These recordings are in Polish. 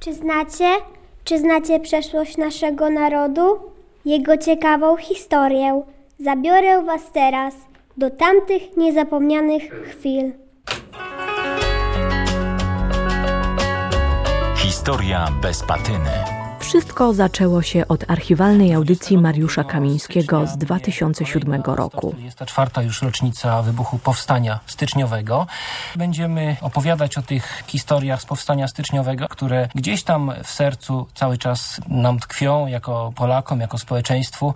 Czy znacie, czy znacie przeszłość naszego narodu? Jego ciekawą historię. Zabiorę Was teraz do tamtych niezapomnianych chwil. Historia bez patyny. Wszystko zaczęło się od archiwalnej audycji Mariusza Kamińskiego z 2007 roku. 44. już rocznica wybuchu Powstania Styczniowego. Będziemy opowiadać o tych historiach z Powstania Styczniowego, które gdzieś tam w sercu cały czas nam tkwią jako Polakom, jako społeczeństwu.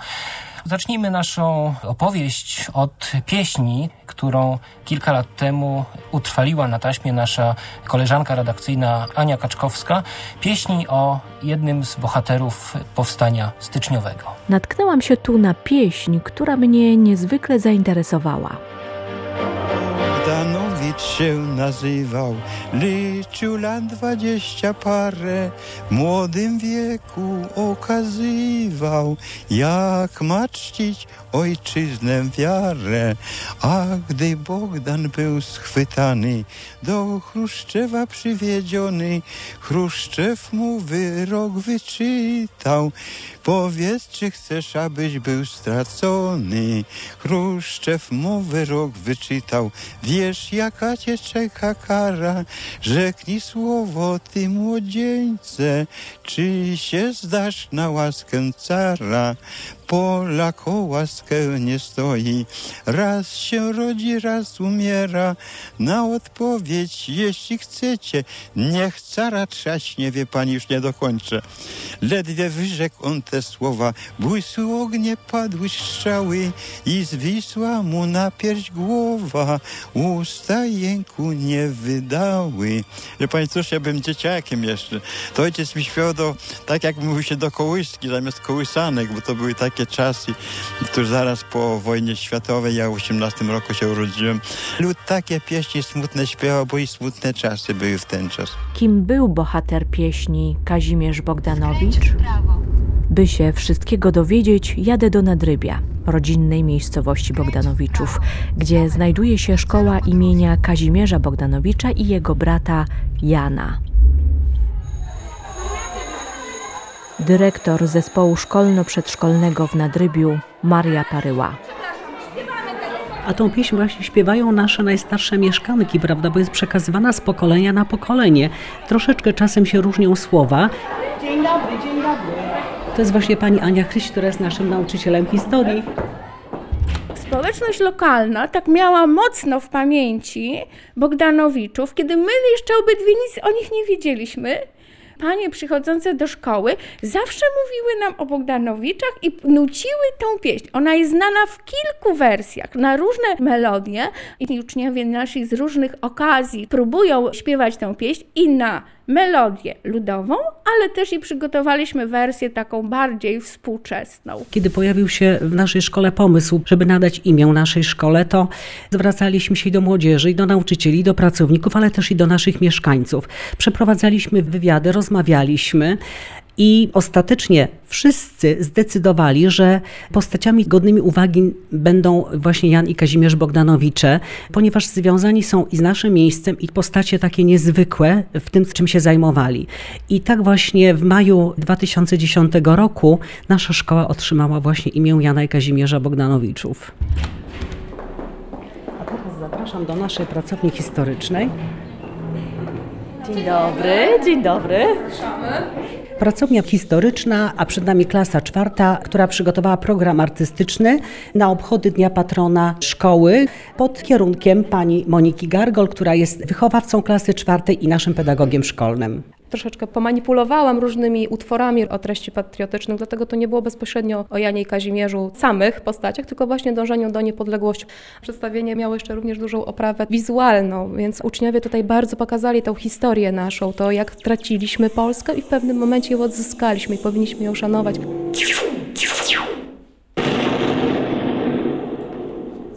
Zacznijmy naszą opowieść od pieśni, którą kilka lat temu utrwaliła na taśmie nasza koleżanka redakcyjna Ania Kaczkowska. Pieśni o jednym z bohaterów powstania styczniowego. Natknęłam się tu na pieśń, która mnie niezwykle zainteresowała. Się nazywał, liczył lat dwadzieścia parę, w młodym wieku okazywał, jak ma czcić ojczyznę wiarę. A gdy Bogdan był schwytany, do Chruszczewa przywiedziony, Chruszczew mu wyrok wyczytał. Powiedz, czy chcesz, abyś był stracony? Chruszczew mu wyrok wyczytał. Wiesz, jaka cię czeka kara? Rzeknij słowo, ty młodzieńce, czy się zdasz na łaskę cara? Polak o łaskę nie stoi. Raz się rodzi, raz umiera. Na odpowiedź, jeśli chcecie, niech cara trzaśnie, wie pani, już nie dokończę. Ledwie wyrzekł on te słowa, błysły ognie, padły strzały i zwisła mu na pierś głowa. Usta jęku nie wydały. Że pani, cóż, ja bym dzieciakiem jeszcze. To ojciec mi śpiewał do, tak jak mówi się do kołyski, zamiast kołysanek, bo to były takie czasy, tuż zaraz po wojnie światowej, ja w 18 roku się urodziłem. Lud takie pieśni smutne śpiewał, bo i smutne czasy były w ten czas. Kim był bohater pieśni Kazimierz Bogdanowicz? By się wszystkiego dowiedzieć, jadę do Nadrybia, rodzinnej miejscowości Bogdanowiczów, gdzie znajduje się szkoła imienia Kazimierza Bogdanowicza i jego brata Jana. Dyrektor zespołu szkolno-przedszkolnego w Nadrybiu, Maria Paryła. A tą pieśń właśnie śpiewają nasze najstarsze mieszkanki, prawda, bo jest przekazywana z pokolenia na pokolenie. Troszeczkę czasem się różnią słowa. Dzień dobry, dzień dobry. To jest właśnie pani Ania Chryś, która jest naszym nauczycielem historii. Społeczność lokalna tak miała mocno w pamięci Bogdanowiczów, kiedy my jeszcze obydwie nic o nich nie wiedzieliśmy. Panie przychodzące do szkoły zawsze mówiły nam o Bogdanowiczach i nuciły tą pieśń. Ona jest znana w kilku wersjach, na różne melodie i uczniowie nasi z różnych okazji próbują śpiewać tę pieśń i na melodię ludową, ale też i przygotowaliśmy wersję taką bardziej współczesną. Kiedy pojawił się w naszej szkole pomysł, żeby nadać imię naszej szkole, to zwracaliśmy się do młodzieży, i do nauczycieli, i do pracowników, ale też i do naszych mieszkańców. Przeprowadzaliśmy wywiady, rozmawialiśmy. I ostatecznie wszyscy zdecydowali, że postaciami godnymi uwagi będą właśnie Jan i Kazimierz Bogdanowicze, ponieważ związani są i z naszym miejscem, i postacie takie niezwykłe w tym, czym się zajmowali. I tak właśnie w maju 2010 roku nasza szkoła otrzymała właśnie imię Jana i Kazimierza Bogdanowiczów. A teraz zapraszam do naszej pracowni historycznej. Dzień dobry, dzień dobry. Pracownia historyczna, a przed nami klasa czwarta, która przygotowała program artystyczny na obchody Dnia Patrona Szkoły pod kierunkiem pani Moniki Gargol, która jest wychowawcą klasy czwartej i naszym pedagogiem szkolnym troszeczkę pomanipulowałam różnymi utworami o treści patriotycznych, dlatego to nie było bezpośrednio o Janie i Kazimierzu samych postaciach, tylko właśnie dążeniu do niepodległości. Przedstawienie miało jeszcze również dużą oprawę wizualną, więc uczniowie tutaj bardzo pokazali tą historię naszą, to jak traciliśmy Polskę i w pewnym momencie ją odzyskaliśmy i powinniśmy ją szanować.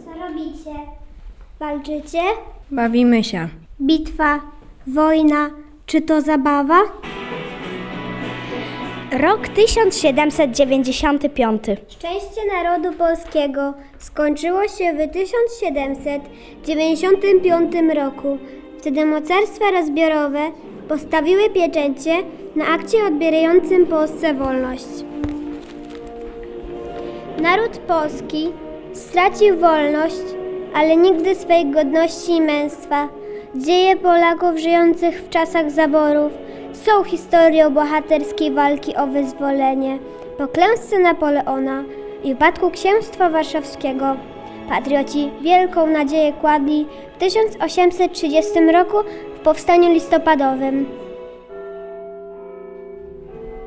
Co robicie? Walczycie? Bawimy się. Bitwa, wojna, czy to zabawa? Rok 1795. Szczęście narodu polskiego skończyło się w 1795 roku. Wtedy mocarstwa rozbiorowe postawiły pieczęcie na akcie odbierającym Polsce wolność. Naród polski stracił wolność, ale nigdy swej godności i męstwa. Dzieje Polaków żyjących w czasach zaborów są historią bohaterskiej walki o wyzwolenie. Po klęsce Napoleona i upadku księstwa warszawskiego patrioci wielką nadzieję kładli w 1830 roku w powstaniu listopadowym.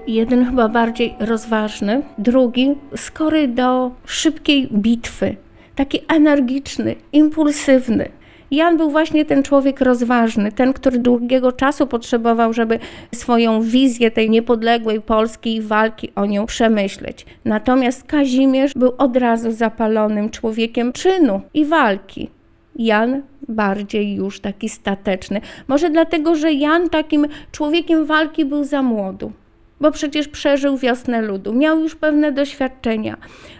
Jeden chyba bardziej rozważny, drugi skory do szybkiej bitwy, taki energiczny, impulsywny. Jan był właśnie ten człowiek rozważny, ten, który długiego czasu potrzebował, żeby swoją wizję tej niepodległej Polski i walki o nią przemyśleć. Natomiast Kazimierz był od razu zapalonym człowiekiem czynu i walki. Jan bardziej już taki stateczny. Może dlatego, że Jan takim człowiekiem walki był za młodu bo przecież przeżył wiosnę ludu, miał już pewne doświadczenia.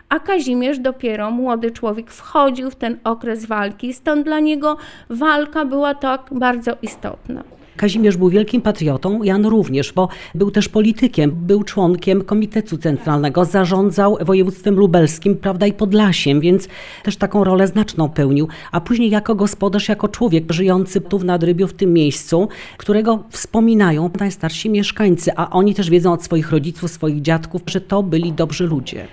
A Kazimierz dopiero, młody człowiek, wchodził w ten okres walki, stąd dla niego walka była tak bardzo istotna. Kazimierz był wielkim patriotą, Jan również, bo był też politykiem, był członkiem Komitetu Centralnego, zarządzał województwem lubelskim, prawda, i Podlasiem, więc też taką rolę znaczną pełnił. A później jako gospodarz, jako człowiek żyjący tu w Nadrybiu, w tym miejscu, którego wspominają najstarsi mieszkańcy, a oni też wiedzą od swoich rodziców, swoich dziadków, że to byli dobrzy ludzie.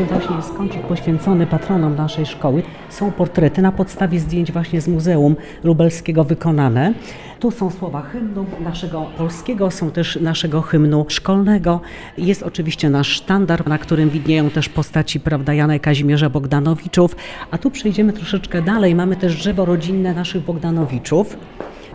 Tu właśnie jest kącik poświęcony patronom naszej szkoły. Są portrety na podstawie zdjęć właśnie z Muzeum Lubelskiego wykonane. Tu są słowa hymnu naszego polskiego, są też naszego hymnu szkolnego. Jest oczywiście nasz sztandar, na którym widnieją też postaci prawda, Jana i Kazimierza Bogdanowiczów. A tu przejdziemy troszeczkę dalej. Mamy też drzewo rodzinne naszych Bogdanowiczów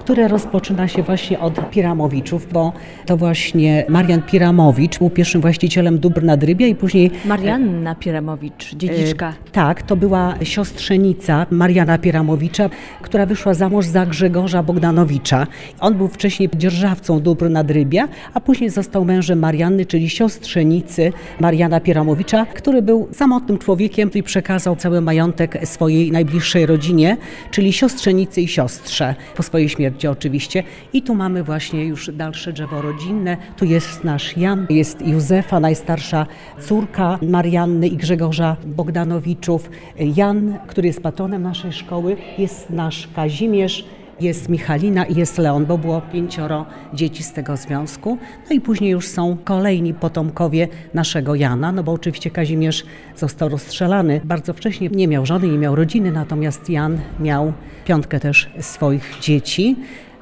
które rozpoczyna się właśnie od Piramowiczów, bo to właśnie Marian Piramowicz był pierwszym właścicielem dóbr Nadrybia i później... Marianna Piramowicz, dziedziczka. E, tak, to była siostrzenica Mariana Piramowicza, która wyszła za mąż za Grzegorza Bogdanowicza. On był wcześniej dzierżawcą dóbr Nadrybia, a później został mężem Marianny, czyli siostrzenicy Mariana Piramowicza, który był samotnym człowiekiem i przekazał cały majątek swojej najbliższej rodzinie, czyli siostrzenicy i siostrze po swojej śmierci oczywiście. I tu mamy właśnie już dalsze drzewo rodzinne. Tu jest nasz Jan, jest Józefa, najstarsza córka Marianny i Grzegorza Bogdanowiczów. Jan, który jest patronem naszej szkoły, jest nasz Kazimierz, jest Michalina i jest Leon, bo było pięcioro dzieci z tego związku. No i później już są kolejni potomkowie naszego Jana, no bo oczywiście Kazimierz został rozstrzelany bardzo wcześnie, nie miał żony, nie miał rodziny, natomiast Jan miał piątkę też swoich dzieci.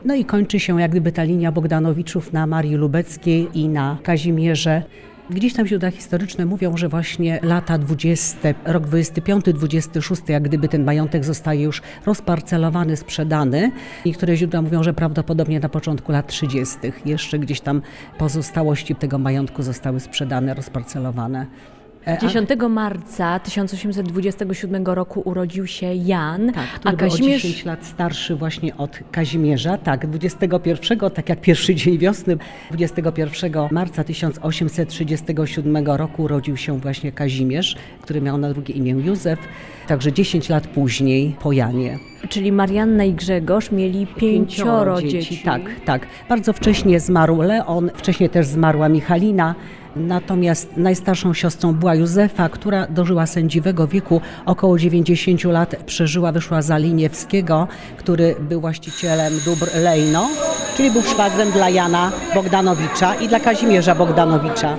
No i kończy się jak gdyby ta linia Bogdanowiczów na Marii Lubeckiej i na Kazimierze. Gdzieś tam źródła historyczne mówią, że właśnie lata 20, rok 25-26, jak gdyby ten majątek zostaje już rozparcelowany, sprzedany. Niektóre źródła mówią, że prawdopodobnie na początku lat 30. jeszcze gdzieś tam pozostałości tego majątku zostały sprzedane, rozparcelowane. 10 e, marca 1827 roku urodził się Jan, tak, a Kazimierz... 10 lat starszy właśnie od Kazimierza. Tak, 21, tak jak pierwszy dzień wiosny, 21 marca 1837 roku urodził się właśnie Kazimierz, który miał na drugie imię Józef, także 10 lat później po Janie. Czyli Marianna i Grzegorz mieli pięcioro, pięcioro dzieci. dzieci. Tak, tak. Bardzo wcześnie zmarł Leon, wcześniej też zmarła Michalina. Natomiast najstarszą siostrą była Józefa, która dożyła sędziwego wieku, około 90 lat przeżyła, wyszła za Liniewskiego, który był właścicielem dóbr Lejno, czyli był szwagrem dla Jana Bogdanowicza i dla Kazimierza Bogdanowicza.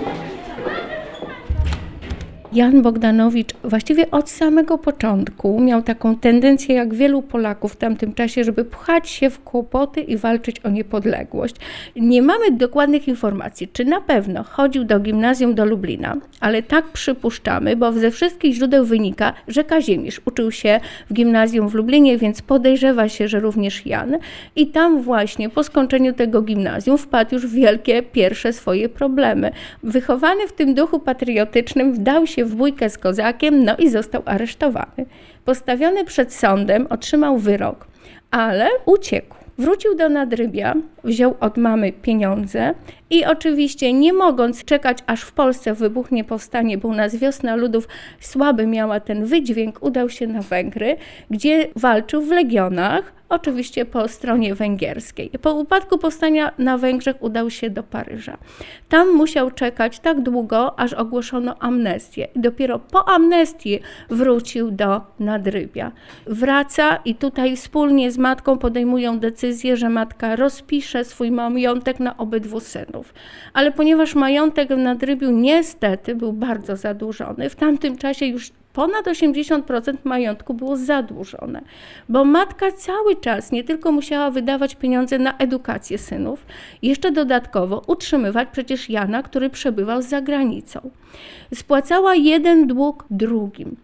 Jan Bogdanowicz właściwie od samego początku miał taką tendencję, jak wielu Polaków w tamtym czasie, żeby pchać się w kłopoty i walczyć o niepodległość. Nie mamy dokładnych informacji, czy na pewno chodził do gimnazjum do Lublina, ale tak przypuszczamy, bo ze wszystkich źródeł wynika, że Kazimierz uczył się w gimnazjum w Lublinie, więc podejrzewa się, że również Jan. I tam właśnie po skończeniu tego gimnazjum wpadł już w wielkie pierwsze swoje problemy. Wychowany w tym duchu patriotycznym wdał się w bójkę z kozakiem, no i został aresztowany. Postawiony przed sądem, otrzymał wyrok, ale uciekł. Wrócił do Nadrybia, wziął od mamy pieniądze i oczywiście nie mogąc czekać, aż w Polsce wybuchnie powstanie, bo u nas wiosna ludów słaby miała ten wydźwięk, udał się na Węgry, gdzie walczył w legionach, oczywiście po stronie węgierskiej. Po upadku powstania na Węgrzech udał się do Paryża. Tam musiał czekać tak długo, aż ogłoszono amnestię. I dopiero po amnestii wrócił do Nadrybia. Wraca i tutaj wspólnie z matką podejmują decyzję, że matka rozpisze swój majątek na obydwu synów. Ale ponieważ majątek w Nadrybiu niestety był bardzo zadłużony, w tamtym czasie już ponad 80% majątku było zadłużone, bo matka cały czas nie tylko musiała wydawać pieniądze na edukację synów, jeszcze dodatkowo utrzymywać przecież Jana, który przebywał za granicą. Spłacała jeden dług drugim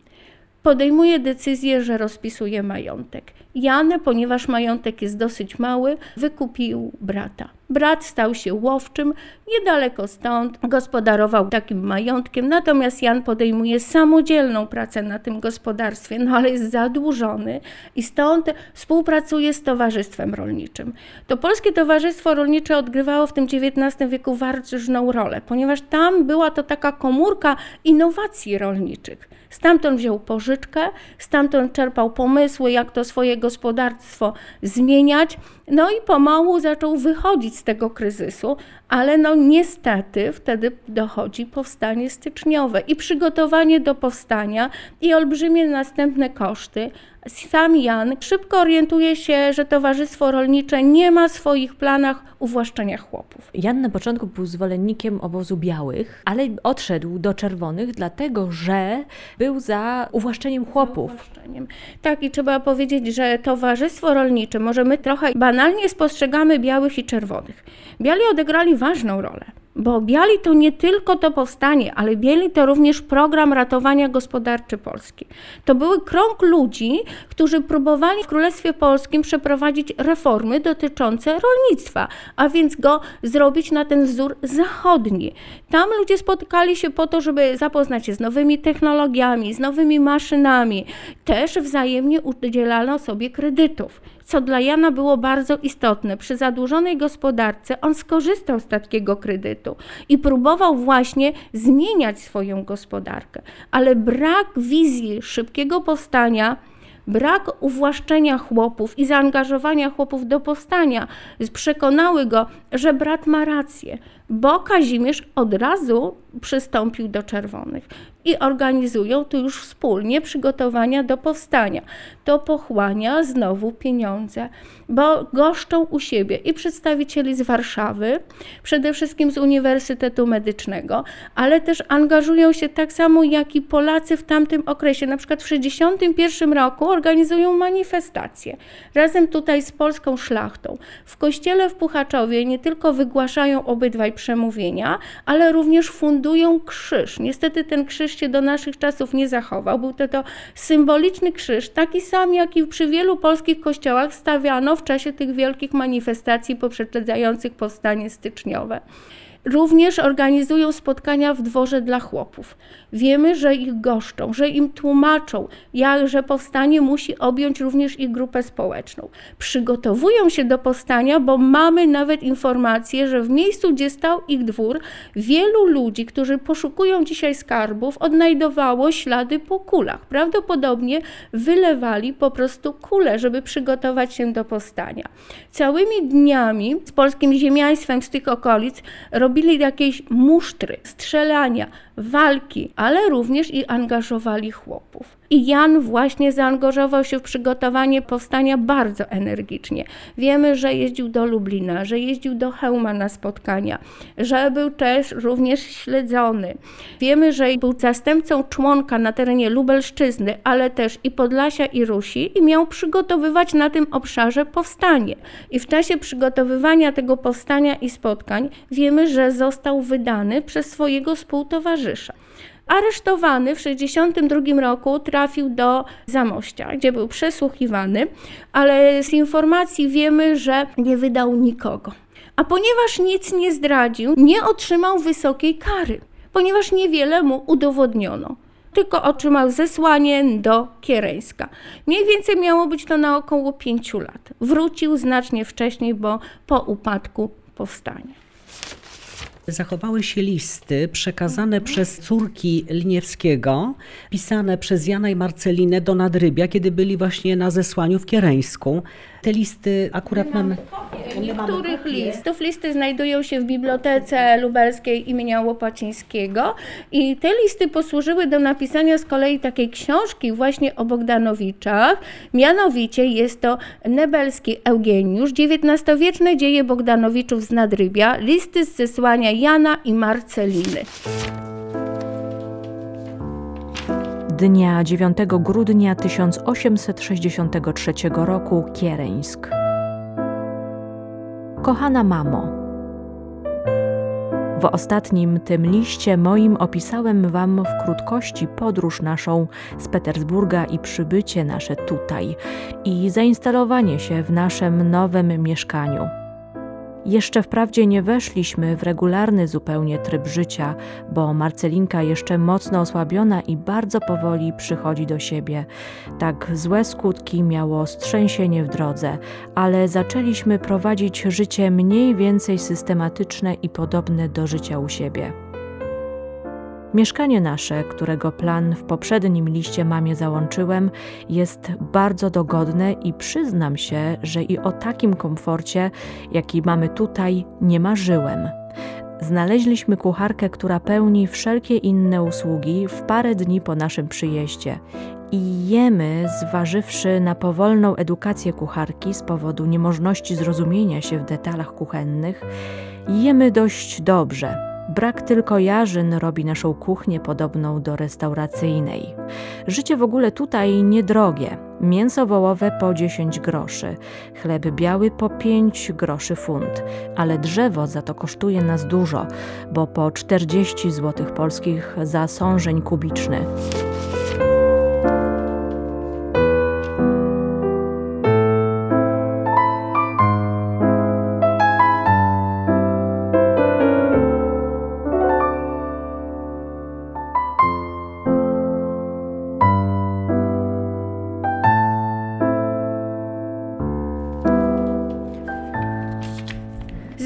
podejmuje decyzję, że rozpisuje majątek. Jan, ponieważ majątek jest dosyć mały, wykupił brata. Brat stał się łowczym, niedaleko stąd gospodarował takim majątkiem, natomiast Jan podejmuje samodzielną pracę na tym gospodarstwie, no ale jest zadłużony i stąd współpracuje z Towarzystwem Rolniczym. To Polskie Towarzystwo Rolnicze odgrywało w tym XIX wieku ważną rolę, ponieważ tam była to taka komórka innowacji rolniczych. Stamtąd wziął pożyczkę, stamtąd czerpał pomysły, jak to swoje gospodarstwo zmieniać, no i pomału zaczął wychodzić z tego kryzysu, ale no niestety wtedy dochodzi powstanie styczniowe i przygotowanie do powstania i olbrzymie następne koszty. Sam Jan szybko orientuje się, że Towarzystwo Rolnicze nie ma w swoich planach uwłaszczenia chłopów. Jan na początku był zwolennikiem obozu białych, ale odszedł do czerwonych, dlatego że był za uwłaszczeniem chłopów. Uwłaszczeniem. Tak, i trzeba powiedzieć, że Towarzystwo Rolnicze, może my trochę banalnie spostrzegamy białych i czerwonych. Biali odegrali ważną rolę. Bo Biali to nie tylko to powstanie, ale Biali to również program ratowania gospodarczy Polski. To były krąg ludzi, którzy próbowali w Królestwie Polskim przeprowadzić reformy dotyczące rolnictwa, a więc go zrobić na ten wzór zachodni. Tam ludzie spotykali się po to, żeby zapoznać się z nowymi technologiami, z nowymi maszynami. Też wzajemnie udzielano sobie kredytów co dla Jana było bardzo istotne. Przy zadłużonej gospodarce on skorzystał z takiego kredytu i próbował właśnie zmieniać swoją gospodarkę, ale brak wizji szybkiego powstania brak uwłaszczenia chłopów i zaangażowania chłopów do powstania przekonały go, że brat ma rację, bo Kazimierz od razu przystąpił do czerwonych i organizują tu już wspólnie przygotowania do powstania. To pochłania znowu pieniądze, bo goszczą u siebie i przedstawicieli z Warszawy, przede wszystkim z Uniwersytetu Medycznego, ale też angażują się tak samo jak i Polacy w tamtym okresie. Na przykład w 1961 roku organizują manifestacje razem tutaj z polską szlachtą. W kościele w Puchaczowie nie tylko wygłaszają obydwaj przemówienia, ale również fundują krzyż. Niestety ten krzyż się do naszych czasów nie zachował. Był to, to symboliczny krzyż, taki sam jak i przy wielu polskich kościołach stawiano w czasie tych wielkich manifestacji poprzedzających powstanie styczniowe. Również organizują spotkania w dworze dla chłopów. Wiemy, że ich goszczą, że im tłumaczą, jak, że powstanie musi objąć również ich grupę społeczną. Przygotowują się do powstania, bo mamy nawet informację, że w miejscu, gdzie stał ich dwór, wielu ludzi, którzy poszukują dzisiaj skarbów, odnajdowało ślady po kulach. Prawdopodobnie wylewali po prostu kule, żeby przygotować się do powstania. Całymi dniami z polskim ziemiaństwem z tych okolic robili jakieś musztry, strzelania, walki, ale również i angażowali chłopów. I Jan właśnie zaangażował się w przygotowanie powstania bardzo energicznie. Wiemy, że jeździł do Lublina, że jeździł do Chełma na spotkania, że był też również śledzony. Wiemy, że był zastępcą członka na terenie Lubelszczyzny, ale też i Podlasia i Rusi i miał przygotowywać na tym obszarze powstanie. I w czasie przygotowywania tego powstania i spotkań wiemy, że został wydany przez swojego współtowarzysza. Aresztowany w 1962 roku trafił do Zamościa, gdzie był przesłuchiwany, ale z informacji wiemy, że nie wydał nikogo. A ponieważ nic nie zdradził, nie otrzymał wysokiej kary, ponieważ niewiele mu udowodniono tylko otrzymał zesłanie do Kiereńska. Mniej więcej miało być to na około pięciu lat. Wrócił znacznie wcześniej, bo po upadku powstania. Zachowały się listy przekazane przez córki Liniewskiego, pisane przez Jana i Marcelinę do Nadrybia, kiedy byli właśnie na zesłaniu w Kiereńsku. Te listy akurat mamy. Niektórych listów. Listy znajdują się w Bibliotece Lubelskiej imienia Łopacińskiego i te listy posłużyły do napisania z kolei takiej książki właśnie o Bogdanowiczach. Mianowicie jest to Nebelski Eugeniusz, XIX-wieczne dzieje Bogdanowiczów z Nadrybia, listy z zesłania Jana i Marceliny. Dnia 9 grudnia 1863 roku Kiereńsk. Kochana mamo, w ostatnim tym liście moim opisałem wam w krótkości podróż naszą z Petersburga i przybycie nasze tutaj i zainstalowanie się w naszym nowym mieszkaniu. Jeszcze wprawdzie nie weszliśmy w regularny zupełnie tryb życia, bo Marcelinka jeszcze mocno osłabiona i bardzo powoli przychodzi do siebie. Tak złe skutki miało strzęsienie w drodze, ale zaczęliśmy prowadzić życie mniej więcej systematyczne i podobne do życia u siebie. Mieszkanie nasze, którego plan w poprzednim liście mamie załączyłem, jest bardzo dogodne i przyznam się, że i o takim komforcie, jaki mamy tutaj, nie marzyłem. Znaleźliśmy kucharkę, która pełni wszelkie inne usługi w parę dni po naszym przyjeździe. I jemy, zważywszy na powolną edukację kucharki z powodu niemożności zrozumienia się w detalach kuchennych, jemy dość dobrze. Brak tylko jarzyn robi naszą kuchnię podobną do restauracyjnej. Życie w ogóle tutaj niedrogie. Mięso wołowe po 10 groszy, chleb biały po 5 groszy funt, ale drzewo za to kosztuje nas dużo, bo po 40 zł polskich za sążeń kubiczny.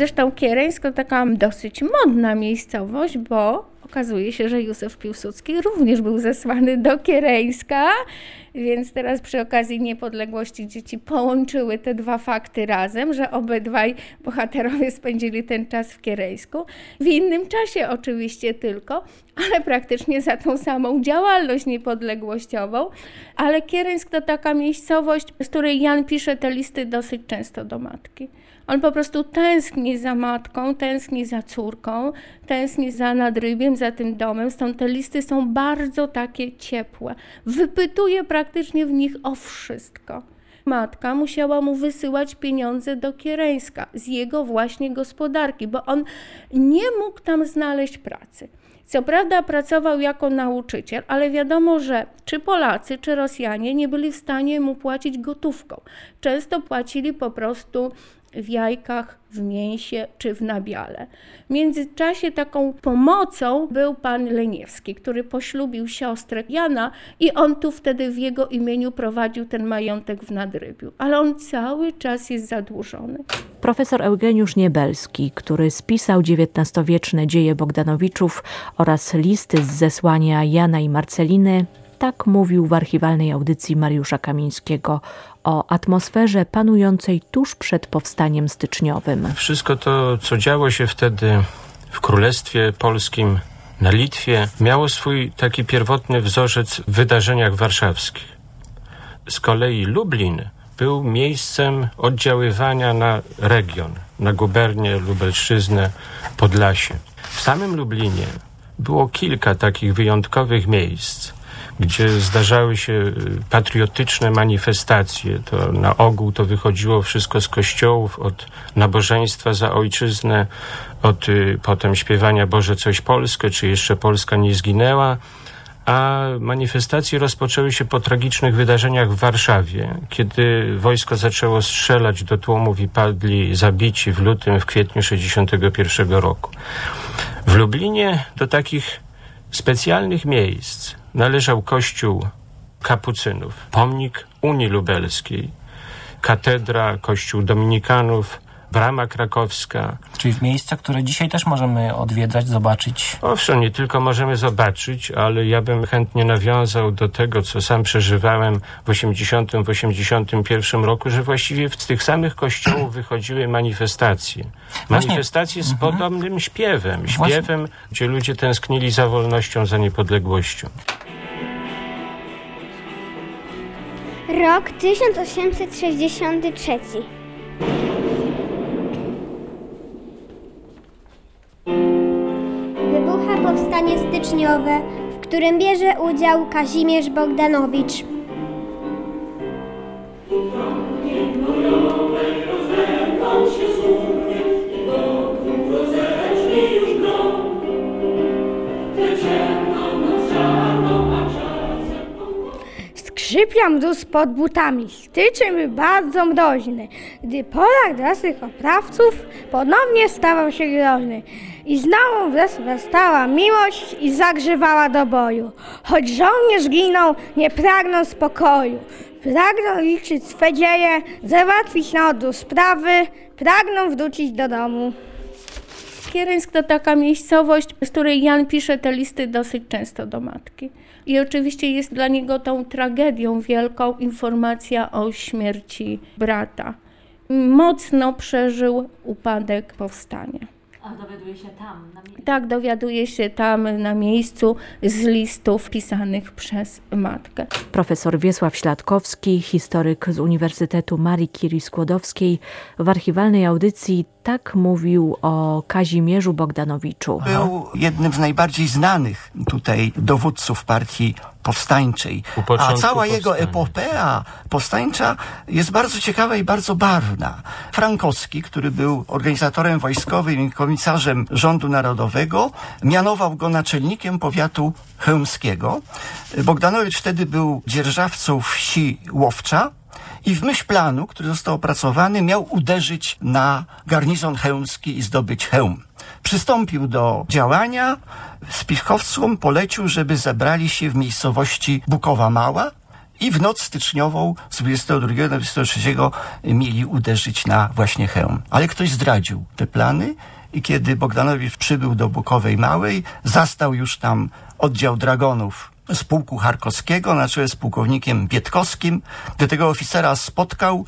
Zresztą Kiereńsk to taka dosyć modna miejscowość, bo okazuje się, że Józef Piłsudski również był zesłany do Kiereńska, więc teraz przy okazji niepodległości dzieci połączyły te dwa fakty razem, że obydwaj bohaterowie spędzili ten czas w Kiereńsku. W innym czasie oczywiście tylko, ale praktycznie za tą samą działalność niepodległościową. Ale Kiereńsk to taka miejscowość, z której Jan pisze te listy dosyć często do matki. On po prostu tęskni za matką, tęskni za córką, tęskni za nadrybiem, za tym domem. Stąd te listy są bardzo takie ciepłe. Wypytuje praktycznie w nich o wszystko. Matka musiała mu wysyłać pieniądze do Kiereńska z jego właśnie gospodarki, bo on nie mógł tam znaleźć pracy. Co prawda pracował jako nauczyciel, ale wiadomo, że czy Polacy, czy Rosjanie nie byli w stanie mu płacić gotówką. Często płacili po prostu w jajkach, w mięsie czy w nabiale. W międzyczasie taką pomocą był pan Leniewski, który poślubił siostrę Jana i on tu wtedy w jego imieniu prowadził ten majątek w Nadrybiu. Ale on cały czas jest zadłużony. Profesor Eugeniusz Niebelski, który spisał XIX-wieczne dzieje Bogdanowiczów oraz listy z zesłania Jana i Marceliny, tak mówił w archiwalnej audycji Mariusza Kamińskiego o atmosferze panującej tuż przed powstaniem styczniowym. Wszystko to, co działo się wtedy w Królestwie Polskim, na Litwie, miało swój taki pierwotny wzorzec w wydarzeniach warszawskich. Z kolei Lublin był miejscem oddziaływania na region, na gubernię, Lubelszczyznę, Podlasie. W samym Lublinie było kilka takich wyjątkowych miejsc, gdzie zdarzały się y, patriotyczne manifestacje. To na ogół to wychodziło wszystko z kościołów, od nabożeństwa za ojczyznę, od y, potem śpiewania Boże coś Polskę, czy jeszcze Polska nie zginęła. A manifestacje rozpoczęły się po tragicznych wydarzeniach w Warszawie, kiedy wojsko zaczęło strzelać do tłumów i padli zabici w lutym, w kwietniu 1961 roku. W Lublinie do takich specjalnych miejsc należał kościół kapucynów, pomnik Unii Lubelskiej, katedra, kościół dominikanów, Brama Krakowska. Czyli miejsca, które dzisiaj też możemy odwiedzać, zobaczyć. Owszem, nie tylko możemy zobaczyć, ale ja bym chętnie nawiązał do tego, co sam przeżywałem w 80, w 81 roku, że właściwie z tych samych kościołów wychodziły manifestacje. Właśnie. Manifestacje z Mhm. podobnym śpiewem. Właśnie. Śpiewem, gdzie ludzie tęsknili za wolnością, za niepodległością. Rok 1863. Wybucha powstanie styczniowe, w którym bierze udział Kazimierz Bogdanowicz. Skrzypia mróz pod butami, styczeń bardzo mroźny, gdy Polak dla swych oprawców ponownie stawał się groźny. I znowu wzrastała miłość i zagrzewała do boju. Choć żołnierz ginął, nie pragnął spokoju. Pragnął liczyć swe dzieje, załatwić na odwrót sprawy, pragnął wrócić do domu. Kiereńsk to taka miejscowość, z której Jan pisze te listy dosyć często do matki. I oczywiście jest dla niego tą tragedią wielką informacja o śmierci brata. Mocno przeżył upadek powstania. A dowiaduje się tam, na miejscu. Tak dowiaduje się tam na miejscu z listów pisanych przez matkę. Profesor Wiesław Śladkowski, historyk z Uniwersytetu Marii Curie Skłodowskiej, w archiwalnej audycji tak mówił o Kazimierzu Bogdanowiczu. Był jednym z najbardziej znanych tutaj dowódców partii powstańczej. A cała jego epopea powstańcza jest bardzo ciekawa i bardzo barwna. Frankowski, który był organizatorem wojskowym i komisarzem rządu narodowego, mianował go naczelnikiem powiatu chełmskiego. Bogdanowicz wtedy był dzierżawcą wsi Łowcza, i w myśl planu, który został opracowany, miał uderzyć na garnizon chełmski i zdobyć Chełm. Przystąpił do działania, spichowcom polecił, żeby zebrali się w miejscowości Bukowa Mała i w noc styczniową z 22 na 23 mieli uderzyć na właśnie Chełm. Ale ktoś zdradził te plany i kiedy Bogdanowicz przybył do Bukowej Małej, zastał już tam oddział dragonów z pułku charkowskiego na czele z pułkownikiem Bietkowskim. Gdy tego oficera spotkał,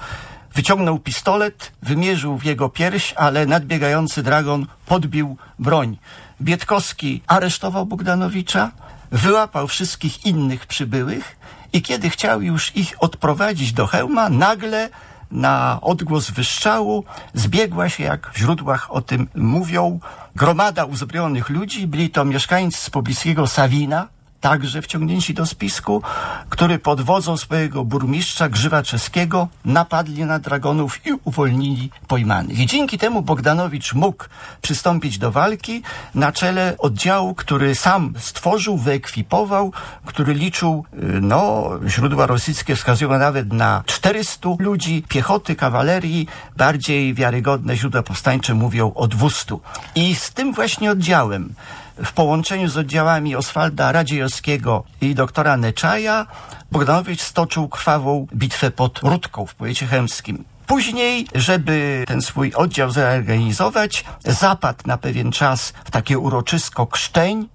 wyciągnął pistolet, wymierzył w jego pierś, ale nadbiegający dragon podbił broń. Bietkowski aresztował Bogdanowicza, wyłapał wszystkich innych przybyłych i kiedy chciał już ich odprowadzić do hełma, nagle na odgłos wyszczału zbiegła się, jak w źródłach o tym mówią, gromada uzbrojonych ludzi. Byli to mieszkańcy z pobliskiego Sawina, także wciągnięci do spisku, który pod wodzą swojego burmistrza Grzywa Czeskiego napadli na dragonów i uwolnili pojmanych. I dzięki temu Bogdanowicz mógł przystąpić do walki na czele oddziału, który sam stworzył, wyekwipował, który liczył, y, no, źródła rosyjskie wskazują nawet na 400 ludzi, piechoty, kawalerii, bardziej wiarygodne źródła powstańcze mówią o 200. I z tym właśnie oddziałem w połączeniu z oddziałami Oswalda Radziejowskiego i doktora Neczaja Bogdanowicz stoczył krwawą bitwę pod Rudką w powiecie chemskim. Później, żeby ten swój oddział zorganizować, zapadł na pewien czas w takie uroczysko Krzczeń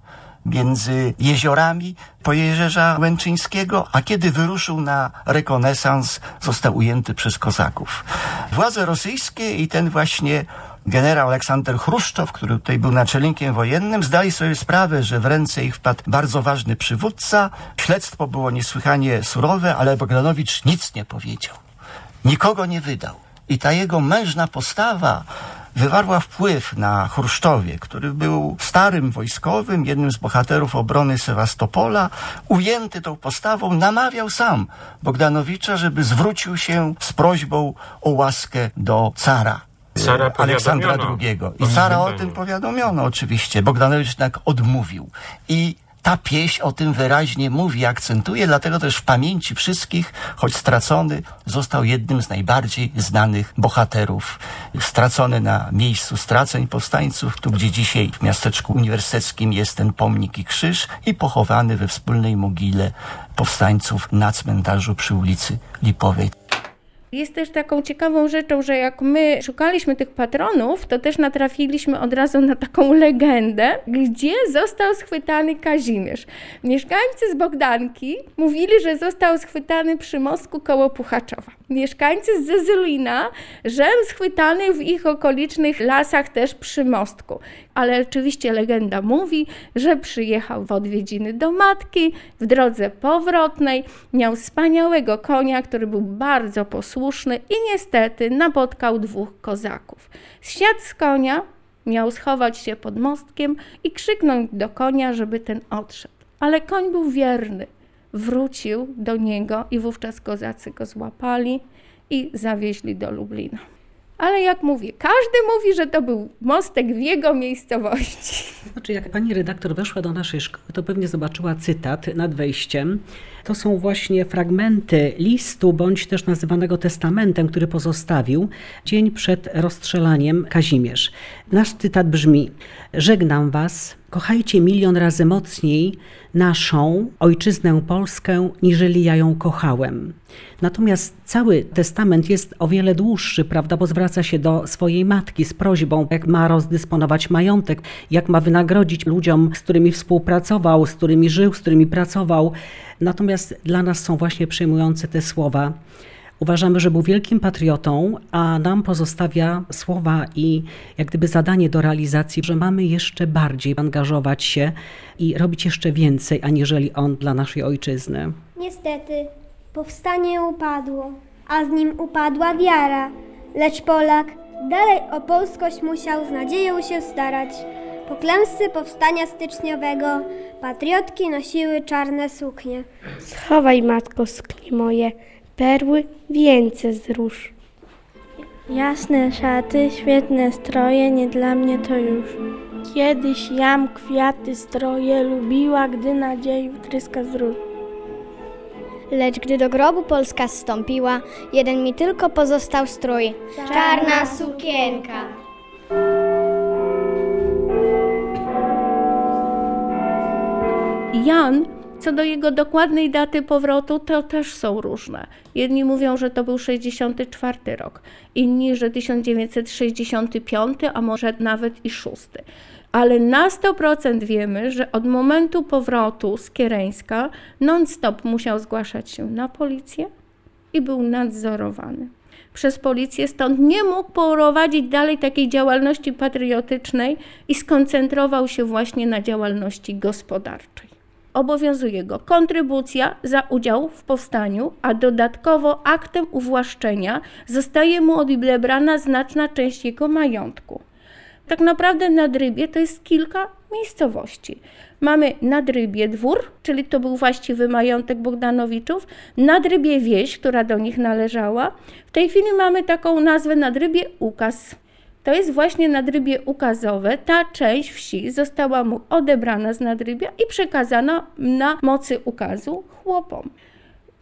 między jeziorami Pojezierza Łęczyńskiego, a kiedy wyruszył na rekonesans, został ujęty przez kozaków. Władze rosyjskie i ten właśnie generał Aleksander Chruszczow, który tutaj był naczelnikiem wojennym, zdali sobie sprawę, że w ręce ich wpadł bardzo ważny przywódca. Śledztwo było niesłychanie surowe, ale Bogdanowicz nic nie powiedział. Nikogo nie wydał. I ta jego mężna postawa wywarła wpływ na Chruszczowie, który był starym wojskowym, jednym z bohaterów obrony Sewastopola. Ujęty tą postawą, namawiał sam Bogdanowicza, żeby zwrócił się z prośbą o łaskę do cara. Cara Aleksandra powiadomiono. II. I O cara o tym powiadomiono oczywiście. Bogdanowicz jednak odmówił. I ta pieśń o tym wyraźnie mówi, akcentuje, dlatego też w pamięci wszystkich, choć stracony, został jednym z najbardziej znanych bohaterów. Stracony na miejscu straceń powstańców, tu gdzie dzisiaj w miasteczku uniwersyteckim jest ten pomnik i krzyż i pochowany we wspólnej mogile powstańców na cmentarzu przy ulicy Lipowej. Jest też taką ciekawą rzeczą, że jak my szukaliśmy tych patronów, to też natrafiliśmy od razu na taką legendę, gdzie został schwytany Kazimierz. Mieszkańcy z Bogdanki mówili, że został schwytany przy mostku koło Puchaczowa. Mieszkańcy Zezylina, że schwytany w ich okolicznych lasach też przy mostku. Ale oczywiście legenda mówi, że przyjechał w odwiedziny do matki, w drodze powrotnej miał wspaniałego konia, który był bardzo posłuszny i niestety napotkał dwóch kozaków. Zsiadł z konia, miał schować się pod mostkiem i krzyknąć do konia, żeby ten odszedł. Ale koń był wierny. Wrócił do niego i wówczas kozacy go złapali i zawieźli do Lublina. Ale jak mówię, każdy mówi, że to był mostek w jego miejscowości. Znaczy, jak pani redaktor weszła do naszej szkoły, to pewnie zobaczyła cytat nad wejściem. To są właśnie fragmenty listu, bądź też nazywanego testamentem, który pozostawił dzień przed rozstrzelaniem Kazimierz. Nasz cytat brzmi: Żegnam was, kochajcie milion razy mocniej naszą ojczyznę Polskę, niżeli ja ją kochałem. Natomiast cały testament jest o wiele dłuższy, prawda, bo zwraca się do swojej matki z prośbą, jak ma rozdysponować majątek, jak ma wynagrodzić ludziom, z którymi współpracował, z którymi żył, z którymi pracował. Natomiast dla nas są właśnie przejmujące te słowa. Uważamy, że był wielkim patriotą, a nam pozostawia słowa i jak gdyby zadanie do realizacji, że mamy jeszcze bardziej angażować się i robić jeszcze więcej, aniżeli on dla naszej ojczyzny. Niestety, powstanie upadło, a z nim upadła wiara, lecz Polak dalej o polskość musiał z nadzieją się starać. Po klęsce powstania styczniowego patriotki nosiły czarne suknie. Schowaj, matko, sknie moje, perły, wieńce z róż. Jasne szaty, świetne stroje, nie dla mnie to już. Kiedyś jam kwiaty stroje lubiła, gdy nadziei tryska z róż. Lecz gdy do grobu Polska zstąpiła, jeden mi tylko pozostał strój. Czarna sukienka. Jan, co do jego dokładnej daty powrotu, to też są różne. Jedni mówią, że to był 64 rok, inni, że 1965, a może nawet i 6. Ale na 100% wiemy, że od momentu powrotu z Kiereńska non-stop musiał zgłaszać się na policję i był nadzorowany przez policję, stąd nie mógł prowadzić dalej takiej działalności patriotycznej i skoncentrował się właśnie na działalności gospodarczej. Obowiązuje go kontrybucja za udział w powstaniu, a dodatkowo aktem uwłaszczenia zostaje mu odebrana znaczna część jego majątku. Tak naprawdę Nadrybie to jest kilka miejscowości. Mamy Nadrybie dwór, czyli to był właściwy majątek Bogdanowiczów, Nadrybie wieś, która do nich należała. W tej chwili mamy taką nazwę Nadrybie Ukaz. To jest właśnie nadrybie ukazowe. Ta część wsi została mu odebrana z nadrybia i przekazana na mocy ukazu chłopom.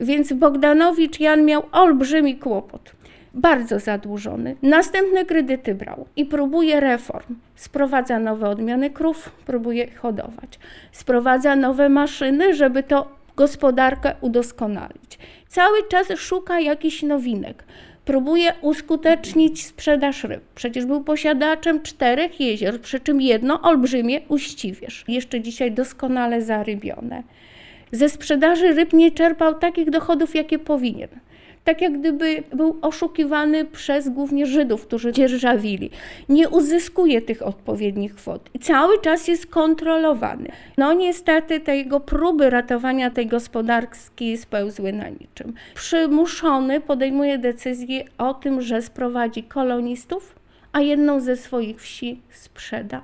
Więc Bogdanowicz Jan miał olbrzymi kłopot bardzo zadłużony. Następne kredyty brał i próbuje reform. Sprowadza nowe odmiany krów, próbuje hodować. Sprowadza nowe maszyny, żeby to gospodarkę udoskonalić. Cały czas szuka jakichś nowinek. Próbuje uskutecznić sprzedaż ryb. Przecież był posiadaczem czterech jezior, przy czym jedno olbrzymie uściwierz, jeszcze dzisiaj doskonale zarybione. Ze sprzedaży ryb nie czerpał takich dochodów, jakie powinien tak jak gdyby był oszukiwany przez głównie Żydów, którzy dzierżawili. Nie uzyskuje tych odpowiednich kwot i cały czas jest kontrolowany. No niestety te jego próby ratowania tej gospodarki spełzły na niczym. Przymuszony podejmuje decyzję o tym, że sprowadzi kolonistów, a jedną ze swoich wsi sprzeda.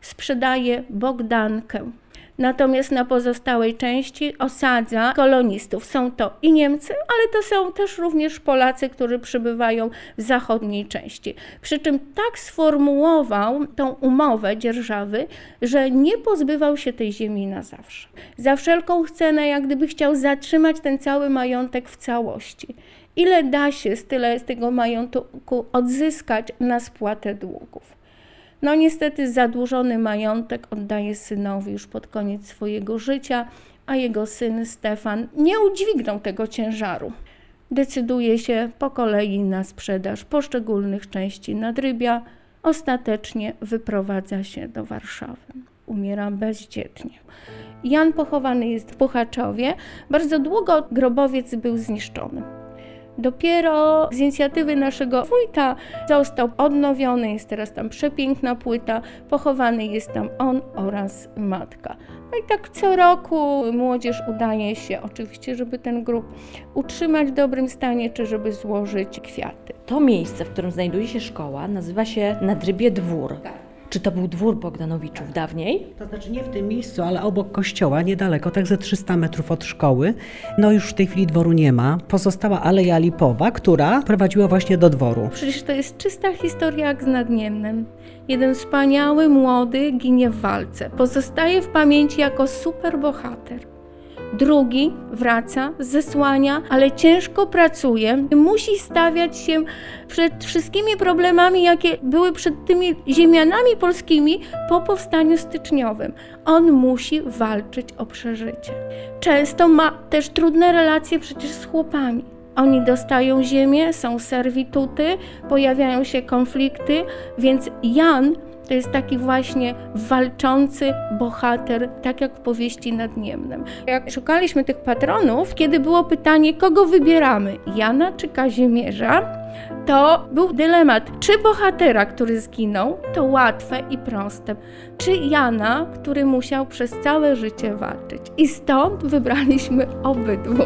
Sprzedaje Bogdankę, Natomiast na pozostałej części osadza kolonistów. Są to i Niemcy, ale to są też również Polacy, którzy przybywają w zachodniej części. Przy czym tak sformułował tą umowę dzierżawy, że nie pozbywał się tej ziemi na zawsze. Za wszelką cenę, jak gdyby chciał zatrzymać ten cały majątek w całości. Ile da się z tyle z tego majątku odzyskać na spłatę długów? No niestety zadłużony majątek oddaje synowi już pod koniec swojego życia, a jego syn Stefan nie udźwignął tego ciężaru. decyduje się po kolei na sprzedaż poszczególnych części nadrybia. Ostatecznie wyprowadza się do Warszawy. Umiera bezdzietnie. Jan pochowany jest w Puchaczowie. Bardzo długo grobowiec był zniszczony. Dopiero z inicjatywy naszego wójta został odnowiony, jest teraz tam przepiękna płyta, pochowany jest tam on oraz matka. No i tak co roku młodzież udaje się oczywiście, żeby ten grób utrzymać w dobrym stanie, czy żeby złożyć kwiaty. To miejsce, w którym znajduje się szkoła, nazywa się Nadrybie Dwór. Czy to był dwór Bogdanowiczów dawniej? To znaczy nie w tym miejscu, ale obok kościoła, niedaleko, tak ze 300 metrów od szkoły. No już w tej chwili dworu nie ma. Pozostała Aleja Lipowa, która prowadziła właśnie do dworu. Przecież to jest czysta historia jak z Nadniemnem. Jeden wspaniały, młody ginie w walce. Pozostaje w pamięci jako superbohater. Drugi wraca, zesłania, ale ciężko pracuje. Musi stawiać się przed wszystkimi problemami, jakie były przed tymi ziemianami polskimi po powstaniu styczniowym. On musi walczyć o przeżycie. Często ma też trudne relacje przecież z chłopami. Oni dostają ziemię, są serwituty, pojawiają się konflikty, więc Jan to jest taki właśnie walczący bohater, tak jak w powieści nad Niemnem. Jak szukaliśmy tych patronów, kiedy było pytanie, kogo wybieramy, Jana czy Kazimierza, to był dylemat, czy bohatera, który zginął, to łatwe i proste, czy Jana, który musiał przez całe życie walczyć. I stąd wybraliśmy obydwu.